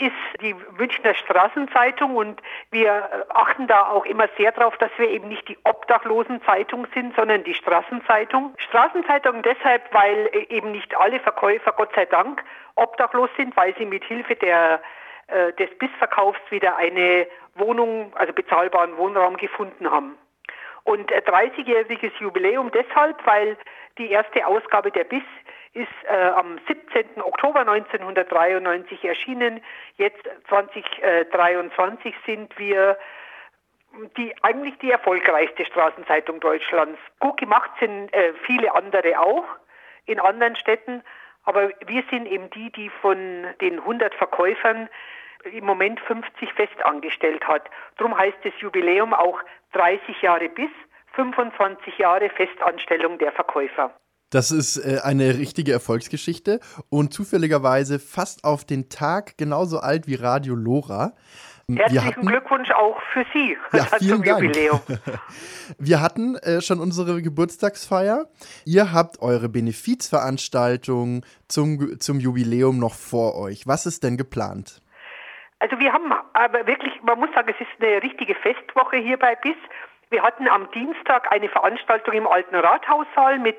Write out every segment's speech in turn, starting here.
ist die Münchner Straßenzeitung und wir äh, achten da auch immer sehr darauf, dass wir eben nicht die Obdachlosenzeitung sind, sondern die Straßenzeitung. Straßenzeitung deshalb, weil äh, eben nicht alle Verkäufer, Gott sei Dank, obdachlos sind, weil sie mit Hilfe der, äh, des Bissverkaufs wieder eine Wohnung, also bezahlbaren Wohnraum gefunden haben. Und 30-jähriges Jubiläum deshalb, weil die erste Ausgabe der BIS ist äh, am 17. Oktober 1993 erschienen. Jetzt 2023 sind wir die eigentlich die erfolgreichste Straßenzeitung Deutschlands. Gut gemacht sind äh, viele andere auch in anderen Städten, aber wir sind eben die, die von den 100 Verkäufern im Moment 50 festangestellt hat. Darum heißt das Jubiläum auch 30 Jahre bis 25 Jahre Festanstellung der Verkäufer. Das ist äh, eine richtige Erfolgsgeschichte und zufälligerweise fast auf den Tag genauso alt wie Radio Lora. Herzlichen hatten, Glückwunsch auch für Sie ja, vielen Dank. Jubiläum. Wir hatten äh, schon unsere Geburtstagsfeier. Ihr habt eure Benefizveranstaltung zum, zum Jubiläum noch vor euch. Was ist denn geplant? Also wir haben aber wirklich, man muss sagen, es ist eine richtige Festwoche hier bei BIS. Wir hatten am Dienstag eine Veranstaltung im alten Rathaussaal mit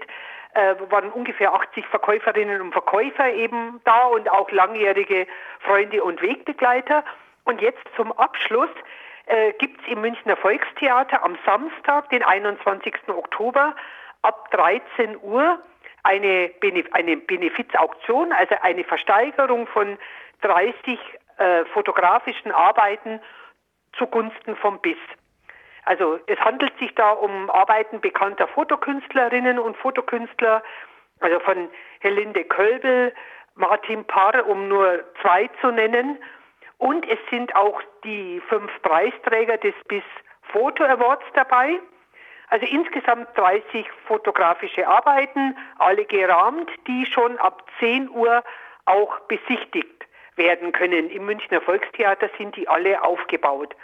äh, waren ungefähr 80 Verkäuferinnen und Verkäufer eben da und auch langjährige Freunde und Wegbegleiter. Und jetzt zum Abschluss äh, gibt es im Münchner Volkstheater am Samstag, den 21. Oktober, ab 13 Uhr eine, Benef eine Benefizauktion, also eine Versteigerung von 30 äh, fotografischen Arbeiten zugunsten vom BIS. Also es handelt sich da um Arbeiten bekannter Fotokünstlerinnen und Fotokünstler, also von Helinde Kölbel, Martin Parr, um nur zwei zu nennen. Und es sind auch die fünf Preisträger des BIS Photo Awards dabei. Also insgesamt 30 fotografische Arbeiten, alle gerahmt, die schon ab 10 Uhr auch besichtigt werden können. Im Münchner Volkstheater sind die alle aufgebaut.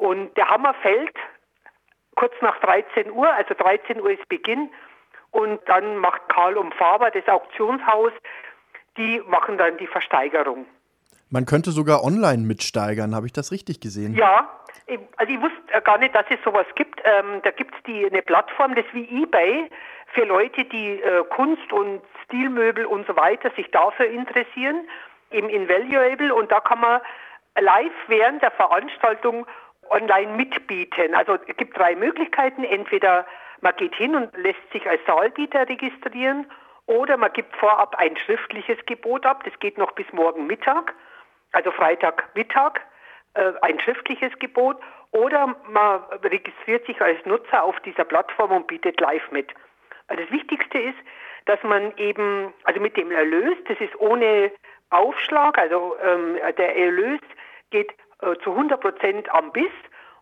Und der Hammer fällt kurz nach 13 Uhr, also 13 Uhr ist Beginn. Und dann macht Karl und Faber, das Auktionshaus, die machen dann die Versteigerung. Man könnte sogar online mitsteigern, habe ich das richtig gesehen? Ja, also ich wusste gar nicht, dass es sowas gibt. Ähm, da gibt es eine Plattform, das ist wie eBay, für Leute, die äh, Kunst und Stilmöbel und so weiter sich dafür interessieren, eben Invaluable. Und da kann man live während der Veranstaltung online mitbieten. Also es gibt drei Möglichkeiten. Entweder man geht hin und lässt sich als Saalbieter registrieren oder man gibt vorab ein schriftliches Gebot ab. Das geht noch bis morgen Mittag, also Freitagmittag, äh, ein schriftliches Gebot. Oder man registriert sich als Nutzer auf dieser Plattform und bietet live mit. Also das Wichtigste ist, dass man eben, also mit dem Erlös, das ist ohne Aufschlag, also ähm, der Erlös geht äh, zu 100 Prozent am Biss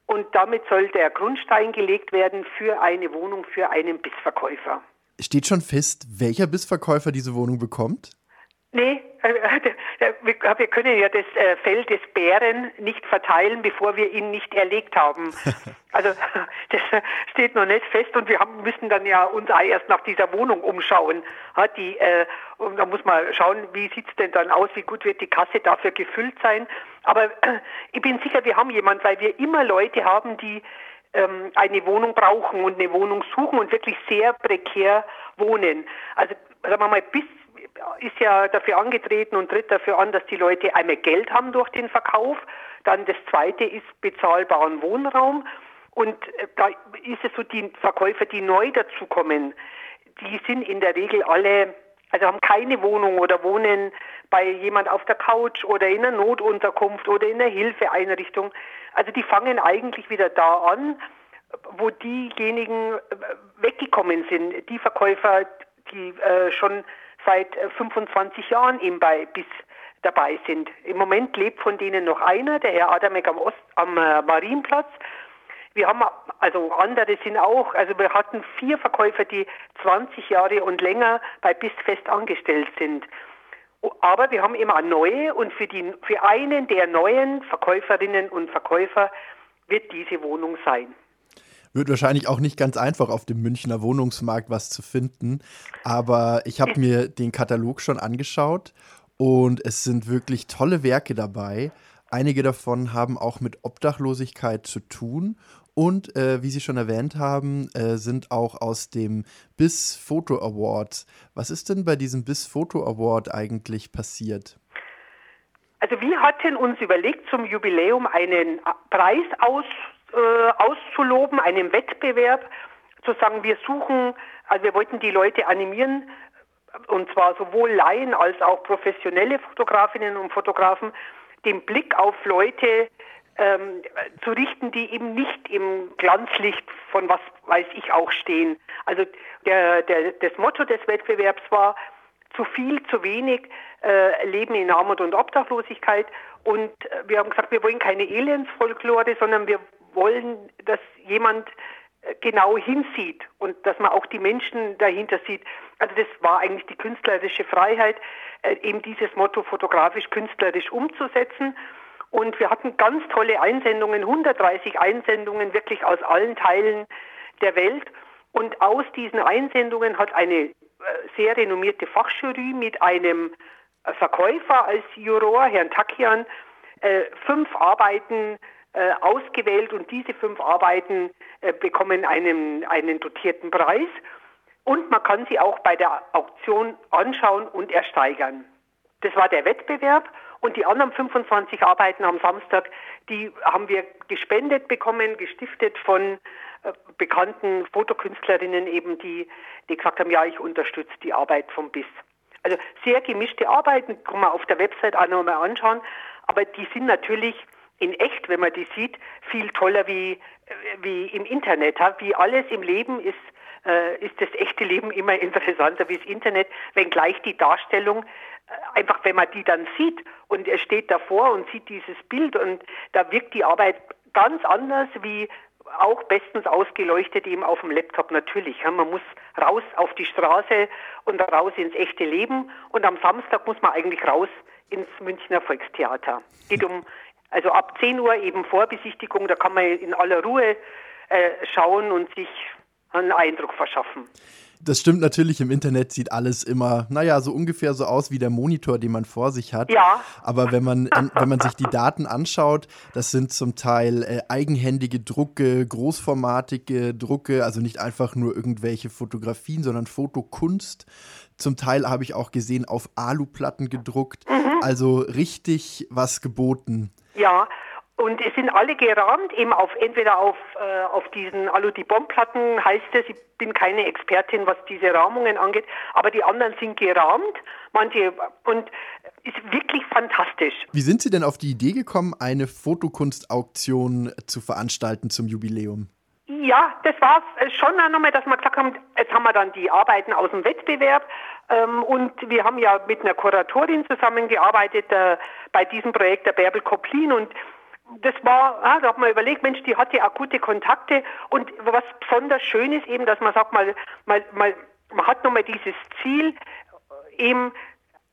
und damit soll der Grundstein gelegt werden für eine Wohnung für einen Bissverkäufer. Steht schon fest, welcher Bissverkäufer diese Wohnung bekommt? Nee, äh, äh, wir können ja das Fell des Bären nicht verteilen, bevor wir ihn nicht erlegt haben. Also das steht noch nicht fest und wir haben, müssen dann ja uns auch erst nach dieser Wohnung umschauen. Die, und da muss man schauen, wie sieht es denn dann aus, wie gut wird die Kasse dafür gefüllt sein. Aber ich bin sicher, wir haben jemand, weil wir immer Leute haben, die ähm, eine Wohnung brauchen und eine Wohnung suchen und wirklich sehr prekär wohnen. Also sagen wir mal, bis ist ja dafür angetreten und tritt dafür an, dass die Leute einmal Geld haben durch den Verkauf. Dann das zweite ist bezahlbaren Wohnraum. Und äh, da ist es so, die Verkäufer, die neu dazukommen, die sind in der Regel alle, also haben keine Wohnung oder wohnen bei jemand auf der Couch oder in einer Notunterkunft oder in einer Hilfeeinrichtung. Also die fangen eigentlich wieder da an, wo diejenigen äh, weggekommen sind, die Verkäufer, die äh, schon seit 25 äh, Jahren eben bei bis dabei sind. Im Moment lebt von denen noch einer, der Herr Adamek am, Ost, am äh, Marienplatz. Wir haben also andere sind auch, also wir hatten vier Verkäufer, die 20 Jahre und länger bei BIS fest angestellt sind. Aber wir haben immer neue und für, die, für einen der neuen Verkäuferinnen und Verkäufer wird diese Wohnung sein. Wird wahrscheinlich auch nicht ganz einfach auf dem Münchner Wohnungsmarkt was zu finden. Aber ich habe mir den Katalog schon angeschaut Und es sind wirklich tolle Werke dabei. Einige davon haben auch mit Obdachlosigkeit zu tun und äh, wie Sie schon erwähnt haben, äh, sind auch aus dem BIS Photo Award. Was ist denn bei diesem BIS Photo Award eigentlich passiert? Also wir hatten uns überlegt, zum Jubiläum einen Preis aus, äh, auszuloben, einen Wettbewerb, zu sagen, wir suchen, also wir wollten die Leute animieren, und zwar sowohl Laien als auch professionelle Fotografinnen und Fotografen, den Blick auf Leute ähm, zu richten, die eben nicht im Glanzlicht von was weiß ich auch stehen. Also der, der, das Motto des Wettbewerbs war zu viel, zu wenig äh, Leben in Armut und Obdachlosigkeit. Und äh, wir haben gesagt, wir wollen keine Elendsfolklore, sondern wir wollen, dass jemand äh, genau hinsieht und dass man auch die Menschen dahinter sieht. Also das war eigentlich die künstlerische Freiheit, äh, eben dieses Motto fotografisch künstlerisch umzusetzen. Und wir hatten ganz tolle Einsendungen, 130 Einsendungen wirklich aus allen Teilen der Welt. Und aus diesen Einsendungen hat eine äh, sehr renommierte Fachjury mit einem äh, Verkäufer als Juror, Herrn Takian, äh, fünf Arbeiten ausgewählt und diese fünf Arbeiten bekommen einen, einen dotierten Preis und man kann sie auch bei der Auktion anschauen und ersteigern. Das war der Wettbewerb und die anderen 25 Arbeiten am Samstag, die haben wir gespendet bekommen, gestiftet von äh, bekannten Fotokünstlerinnen eben, die, die gesagt haben, ja, ich unterstütze die Arbeit vom BIS. Also sehr gemischte Arbeiten, kann man auf der Website auch nochmal anschauen, aber die sind natürlich in wenn man die sieht, viel toller wie, äh, wie im Internet. Wie alles im Leben ist, äh, ist das echte Leben immer interessanter wie das Internet, wenngleich die Darstellung einfach wenn man die dann sieht und er steht davor und sieht dieses Bild und da wirkt die Arbeit ganz anders wie auch bestens ausgeleuchtet eben auf dem Laptop natürlich. Man muss raus auf die Straße und raus ins echte Leben und am Samstag muss man eigentlich raus ins Münchner Volkstheater. Geht um also ab 10 Uhr eben Vorbesichtigung, da kann man in aller Ruhe äh, schauen und sich einen Eindruck verschaffen. Das stimmt natürlich, im Internet sieht alles immer, naja, so ungefähr so aus wie der Monitor, den man vor sich hat. Ja. Aber wenn man, wenn man sich die Daten anschaut, das sind zum Teil äh, eigenhändige Drucke, großformatige Drucke, also nicht einfach nur irgendwelche Fotografien, sondern Fotokunst. Zum Teil habe ich auch gesehen, auf Aluplatten gedruckt. Mhm. Also richtig was geboten. Ja, und es sind alle gerahmt, eben auf entweder auf, äh, auf diesen Alu-Dibon-Platten heißt es, ich bin keine Expertin, was diese Rahmungen angeht, aber die anderen sind gerahmt, manche und ist wirklich fantastisch. Wie sind Sie denn auf die Idee gekommen, eine Fotokunstauktion zu veranstalten zum Jubiläum? Ja, das war schon nochmal, dass wir gesagt haben, jetzt haben wir dann die Arbeiten aus dem Wettbewerb. Ähm, und wir haben ja mit einer Kuratorin zusammengearbeitet äh, bei diesem Projekt, der Bärbel Koplin. Und das war, ja, da hat man überlegt, Mensch, die hatte akute Kontakte. Und was besonders schön ist eben, dass man sagt, mal, mal, mal man hat nochmal dieses Ziel, eben,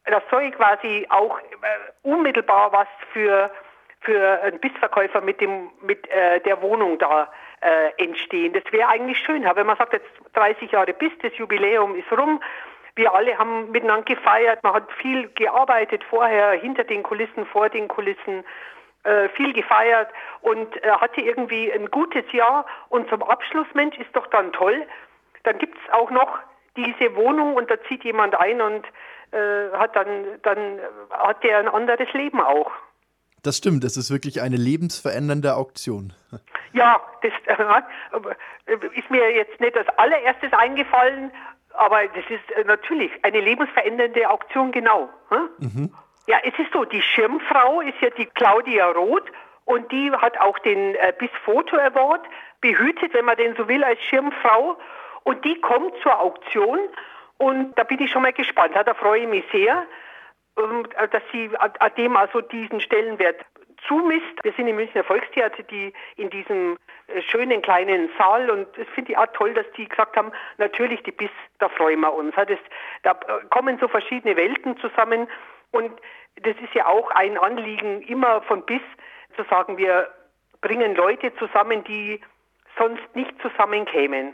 das soll quasi auch äh, unmittelbar was für für einen Bissverkäufer mit dem mit äh, der Wohnung da äh, entstehen. Das wäre eigentlich schön, wenn man sagt, jetzt 30 Jahre Biss, das Jubiläum ist rum. Wir alle haben miteinander gefeiert, man hat viel gearbeitet vorher, hinter den Kulissen, vor den Kulissen äh, viel gefeiert und äh, hatte irgendwie ein gutes Jahr. Und zum Abschluss, Mensch, ist doch dann toll. Dann gibt es auch noch diese Wohnung und da zieht jemand ein und äh, hat dann, dann hat der ein anderes Leben auch. Das stimmt, das ist wirklich eine lebensverändernde Auktion. Ja, das äh, ist mir jetzt nicht als allererstes eingefallen, aber das ist äh, natürlich eine lebensverändernde Auktion, genau. Hm? Mhm. Ja, es ist so, die Schirmfrau ist ja die Claudia Roth und die hat auch den äh, BIS Photo Award behütet, wenn man den so will, als Schirmfrau. Und die kommt zur Auktion und da bin ich schon mal gespannt. Da freue ich mich sehr, dass sie dem also diesen Stellenwert zumisst. Wir sind im Münchner Volkstheater, die in diesem äh, schönen kleinen Saal und das finde ich auch toll, dass die gesagt haben, natürlich die BIS, da freuen wir uns. Das, da äh, kommen so verschiedene Welten zusammen und das ist ja auch ein Anliegen immer von BIS zu sagen, wir bringen Leute zusammen, die sonst nicht zusammenkämen.